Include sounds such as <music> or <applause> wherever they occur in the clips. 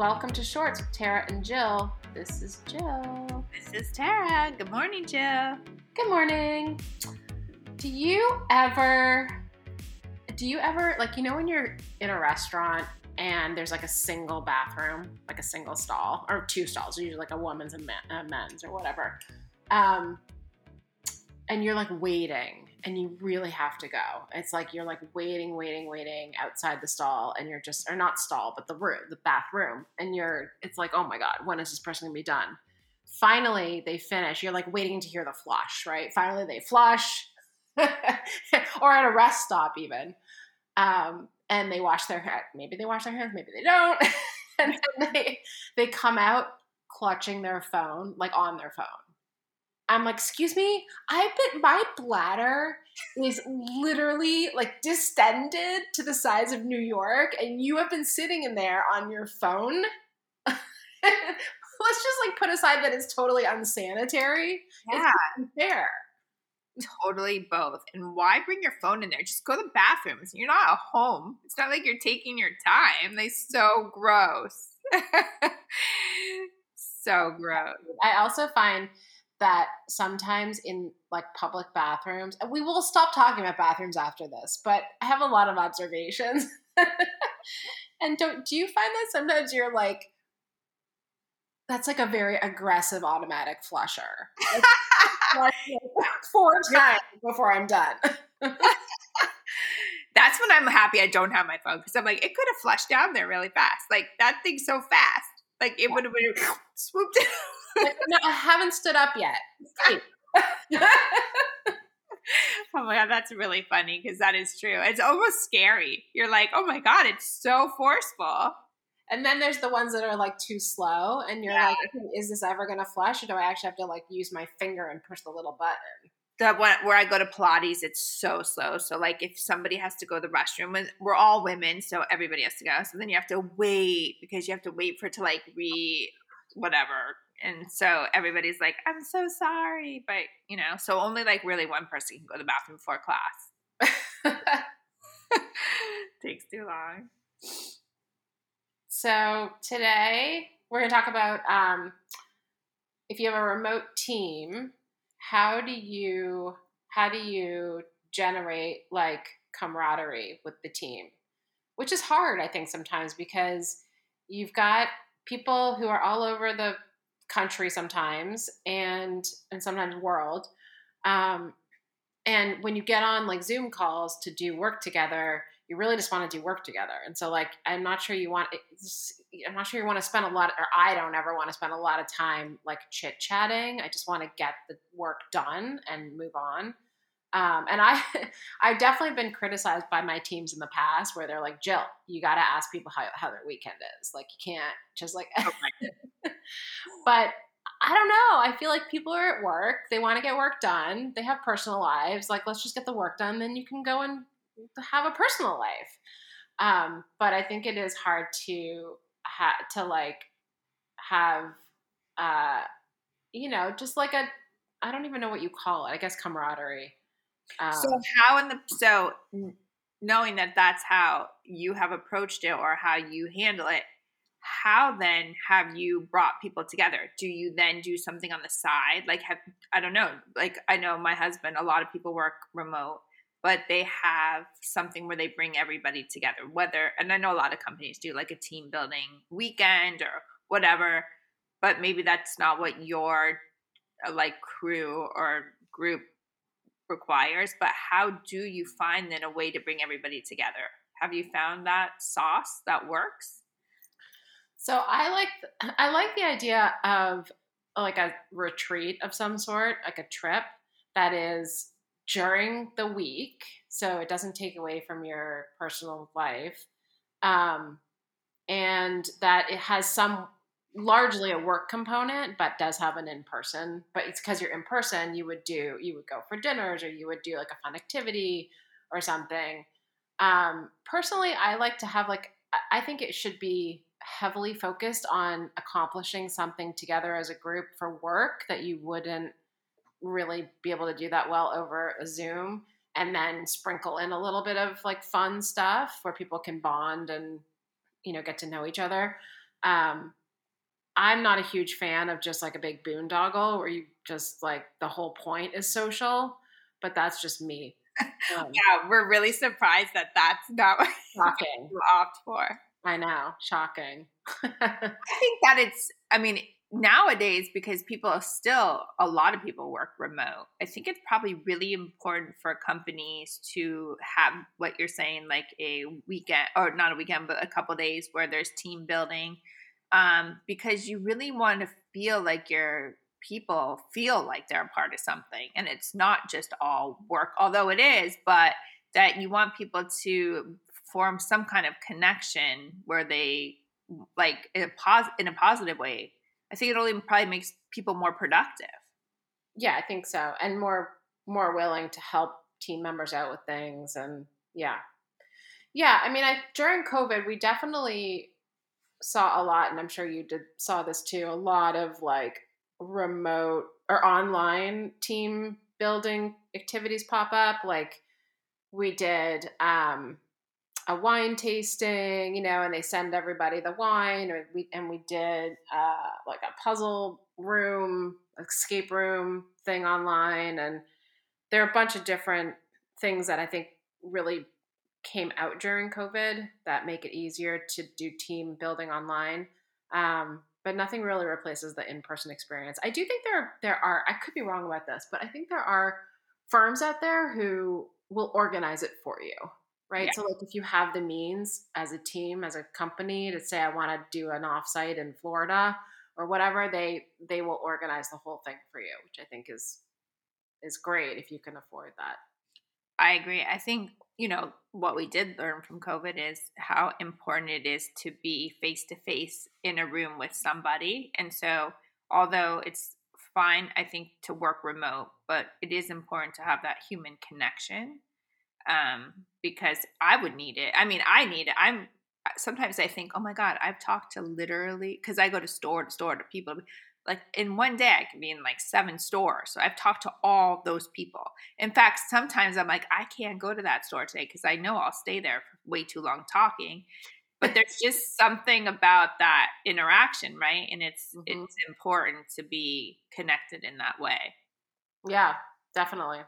Welcome to Shorts with Tara and Jill. This is Jill. This is Tara. Good morning, Jill. Good morning. Do you ever, do you ever, like, you know, when you're in a restaurant and there's like a single bathroom, like a single stall, or two stalls, usually like a woman's and men's or whatever, um, and you're like waiting and you really have to go. It's like you're like waiting, waiting, waiting outside the stall, and you're just or not stall, but the room, the bathroom, and you're. It's like, oh my god, when is this person gonna be done? Finally, they finish. You're like waiting to hear the flush, right? Finally, they flush, <laughs> or at a rest stop even, um, and they wash their hair. Maybe they wash their hands, maybe they don't, <laughs> and then they they come out clutching their phone, like on their phone I'm like, excuse me, I bet my bladder is literally like distended to the size of New York, and you have been sitting in there on your phone. <laughs> Let's just like put aside that it's totally unsanitary. Yeah. It's unfair. Totally both. And why bring your phone in there? Just go to the bathrooms. You're not at home. It's not like you're taking your time. They so gross. <laughs> so gross. I also find that sometimes in like public bathrooms, and we will stop talking about bathrooms after this, but I have a lot of observations. <laughs> and don't do you find that sometimes you're like that's like a very aggressive automatic flusher. like, <laughs> four times before I'm done. <laughs> that's when I'm happy I don't have my phone because I'm like, it could have flushed down there really fast. Like that thing's so fast. Like it would have swooped like, no, I haven't stood up yet. <laughs> oh my god, that's really funny because that is true. It's almost scary. You're like, oh my god, it's so forceful. And then there's the ones that are like too slow, and you're yeah. like, is this ever gonna flush, or do I actually have to like use my finger and push the little button? The one where I go to Pilates, it's so slow. So like, if somebody has to go to the restroom, we're all women, so everybody has to go. So then you have to wait because you have to wait for it to like re whatever and so everybody's like i'm so sorry but you know so only like really one person can go to the bathroom before class. <laughs> Takes too long. So today we're going to talk about um, if you have a remote team how do you how do you generate like camaraderie with the team? Which is hard i think sometimes because you've got people who are all over the country sometimes and and sometimes world. Um, and when you get on like zoom calls to do work together you really just want to do work together. And so like i'm not sure you want i'm not sure you want to spend a lot or i don't ever want to spend a lot of time like chit chatting i just want to get the work done and move on. Um, and I, <laughs> I've definitely been criticized by my teams in the past where they're like, Jill, you got to ask people how, how their weekend is. Like, you can't just like, oh <laughs> but I don't know. I feel like people are at work. They want to get work done. They have personal lives. Like, let's just get the work done. Then you can go and have a personal life. Um, but I think it is hard to ha- to like have, uh, you know, just like a, I don't even know what you call it. I guess camaraderie um, so how in the so knowing that that's how you have approached it or how you handle it, how then have you brought people together? Do you then do something on the side? Like have I don't know. Like I know my husband, a lot of people work remote, but they have something where they bring everybody together. Whether and I know a lot of companies do like a team building weekend or whatever, but maybe that's not what your uh, like crew or group requires, but how do you find then a way to bring everybody together? Have you found that sauce that works? So I like <laughs> I like the idea of like a retreat of some sort, like a trip that is during the week, so it doesn't take away from your personal life, um, and that it has some largely a work component, but does have an in person. But it's because you're in person, you would do you would go for dinners or you would do like a fun activity or something. Um, personally, I like to have like I think it should be heavily focused on accomplishing something together as a group for work that you wouldn't really be able to do that well over a Zoom and then sprinkle in a little bit of like fun stuff where people can bond and you know get to know each other Um, I'm not a huge fan of just like a big boondoggle where you just like the whole point is social, but that's just me. <laughs> Um, yeah, we're really surprised that that's not what <laughs> you opt for. I know, shocking. <laughs> I think that it's. I mean, nowadays because people are still a lot of people work remote i think it's probably really important for companies to have what you're saying like a weekend or not a weekend but a couple days where there's team building um, because you really want to feel like your people feel like they're a part of something and it's not just all work although it is but that you want people to form some kind of connection where they like in a, pos- in a positive way I think it only probably makes people more productive. Yeah, I think so, and more more willing to help team members out with things, and yeah, yeah. I mean, I during COVID, we definitely saw a lot, and I'm sure you did saw this too. A lot of like remote or online team building activities pop up. Like we did um, a wine tasting, you know, and they send everybody the wine, or we and we did uh, like a puzzle room, escape room thing online, and there are a bunch of different things that I think really came out during COVID that make it easier to do team building online. Um, but nothing really replaces the in-person experience. I do think there there are I could be wrong about this, but I think there are firms out there who will organize it for you right? Yeah. So like if you have the means as a team, as a company to say I want to do an offsite in Florida or whatever, they they will organize the whole thing for you, which I think is is great if you can afford that. I agree. I think, you know, what we did learn from COVID is how important it is to be face to face in a room with somebody. And so, although it's fine, I think, to work remote, but it is important to have that human connection um, because I would need it. I mean, I need it. I'm sometimes I think, oh my God, I've talked to literally because I go to store to store to people. Like in one day, I can be in like seven stores. So I've talked to all those people. In fact, sometimes I'm like, I can't go to that store today because I know I'll stay there for way too long talking. But there's just something about that interaction, right? And it's mm-hmm. it's important to be connected in that way. Yeah, definitely.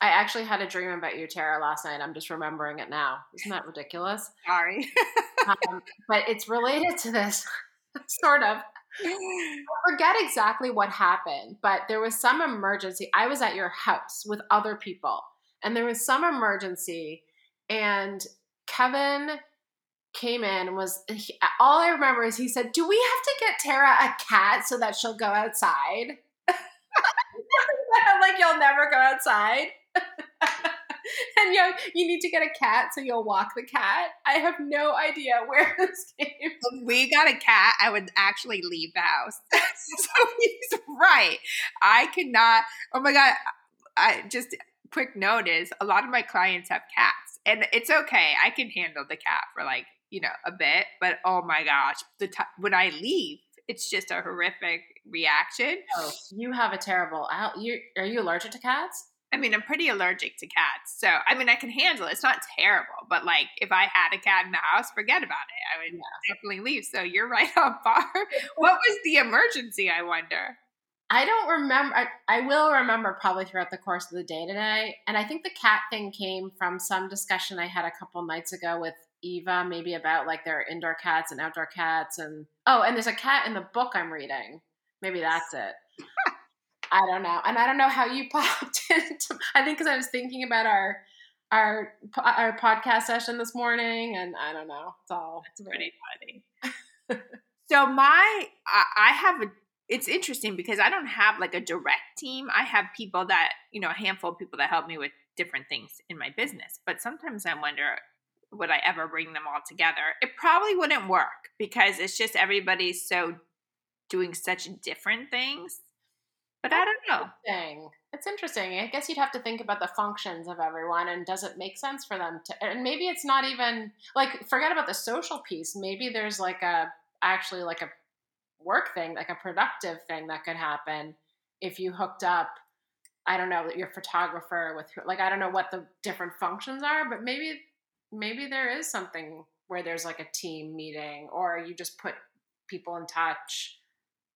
I actually had a dream about you, Tara, last night. I'm just remembering it now. Isn't that ridiculous? Sorry. <laughs> um, but it's related to this, <laughs> sort of. I forget exactly what happened, but there was some emergency. I was at your house with other people, and there was some emergency, and Kevin came in and was he, all I remember is he said, "Do we have to get Tara a cat so that she'll go outside?" <laughs> I'm like you'll never go outside. <laughs> and you you need to get a cat so you'll walk the cat. I have no idea where <laughs> this came. If we got a cat, I would actually leave the house. <laughs> so he's right. I cannot. Oh my god! I just quick note is A lot of my clients have cats, and it's okay. I can handle the cat for like you know a bit, but oh my gosh, the t- when I leave, it's just a horrific reaction. Oh, you have a terrible. You are you allergic to cats? I mean, I'm pretty allergic to cats. So, I mean, I can handle it. It's not terrible, but like if I had a cat in the house, forget about it. I would yeah. definitely leave. So, you're <laughs> right on bar. what was the emergency, I wonder? I don't remember. I, I, will remember probably throughout the course of the day today. And I think the cat thing came from some discussion I had a couple nights ago with Eva, maybe about like their indoor cats and outdoor cats. And oh, and there's a cat in the book I'm reading. Maybe that's it. I don't know, and I don't know how you <laughs> popped into. I think because I was thinking about our our our podcast session this morning, and I don't know. It's all it's pretty funny. <laughs> so my I have a. It's interesting because I don't have like a direct team. I have people that you know a handful of people that help me with different things in my business. But sometimes I wonder would I ever bring them all together? It probably wouldn't work because it's just everybody's so doing such different things but I don't know. Interesting. It's interesting. I guess you'd have to think about the functions of everyone and does it make sense for them to and maybe it's not even like forget about the social piece. Maybe there's like a actually like a work thing, like a productive thing that could happen if you hooked up I don't know, your photographer with like I don't know what the different functions are, but maybe maybe there is something where there's like a team meeting or you just put people in touch.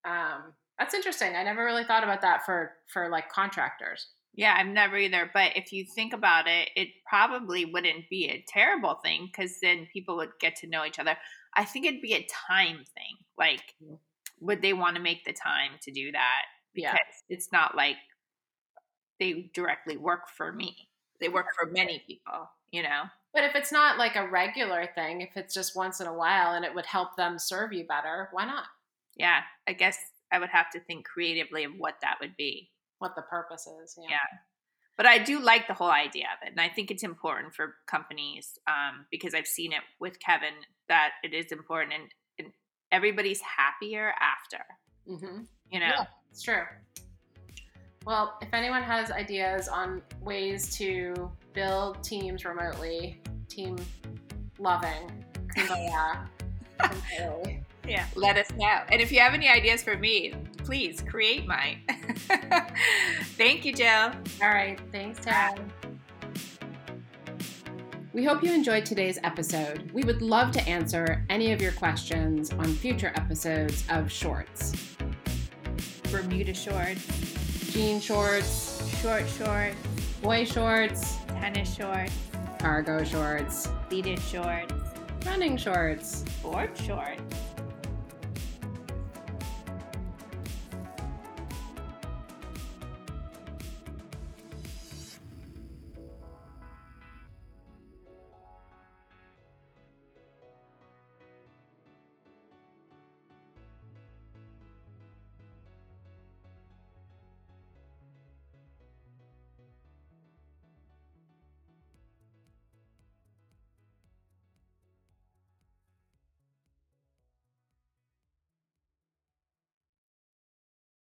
Um, that's interesting. I never really thought about that for for like contractors. Yeah, I've never either. But if you think about it, it probably wouldn't be a terrible thing because then people would get to know each other. I think it'd be a time thing. Like, would they want to make the time to do that? Yeah. Because it's not like they directly work for me. They work for many people, you know? But if it's not like a regular thing, if it's just once in a while and it would help them serve you better, why not? Yeah, I guess I would have to think creatively of what that would be. What the purpose is. Yeah. Yeah. But I do like the whole idea of it. And I think it's important for companies um, because I've seen it with Kevin that it is important and, and everybody's happier after, Mm-hmm. you know? Yeah, it's true. Well, if anyone has ideas on ways to build teams remotely, team loving, <laughs> completely. <laughs> Yeah. Let us know. And if you have any ideas for me, please create mine. <laughs> Thank you, Jill. All right. Thanks, Tad. We hope you enjoyed today's episode. We would love to answer any of your questions on future episodes of Shorts. Bermuda shorts, Jean shorts, short shorts, boy shorts, tennis shorts, cargo shorts, pleated shorts, running shorts. board shorts.